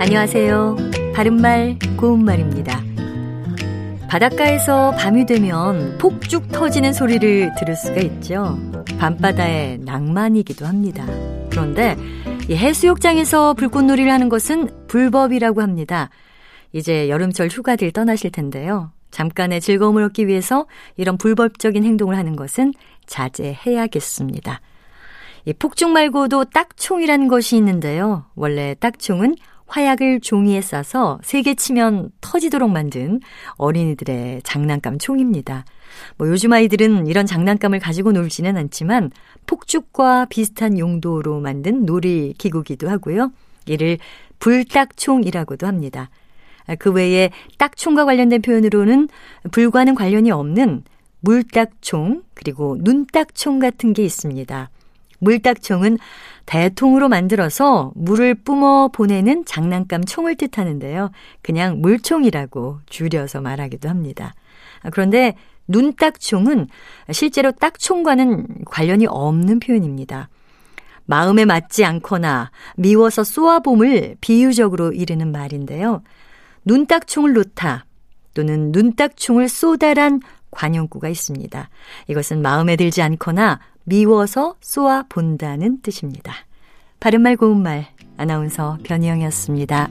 안녕하세요. 바른말, 고운말입니다. 바닷가에서 밤이 되면 폭죽 터지는 소리를 들을 수가 있죠. 밤바다의 낭만이기도 합니다. 그런데 이 해수욕장에서 불꽃놀이를 하는 것은 불법이라고 합니다. 이제 여름철 휴가들 떠나실 텐데요. 잠깐의 즐거움을 얻기 위해서 이런 불법적인 행동을 하는 것은 자제해야겠습니다. 이 폭죽 말고도 딱총이라는 것이 있는데요. 원래 딱총은 화약을 종이에 싸서 세게 치면 터지도록 만든 어린이들의 장난감 총입니다. 뭐 요즘 아이들은 이런 장난감을 가지고 놀지는 않지만 폭죽과 비슷한 용도로 만든 놀이 기구기도 하고요. 이를 불딱총이라고도 합니다. 그 외에 딱총과 관련된 표현으로는 불과는 관련이 없는 물딱총 그리고 눈딱총 같은 게 있습니다. 물딱총은 대통으로 만들어서 물을 뿜어 보내는 장난감 총을 뜻하는데요. 그냥 물총이라고 줄여서 말하기도 합니다. 그런데 눈딱총은 실제로 딱총과는 관련이 없는 표현입니다. 마음에 맞지 않거나 미워서 쏘아봄을 비유적으로 이르는 말인데요. 눈딱총을 놓다 또는 눈딱총을 쏘다란 관용구가 있습니다. 이것은 마음에 들지 않거나 미워서 쏘아 본다는 뜻입니다. 바른말 고운말 아나운서 변희영이었습니다.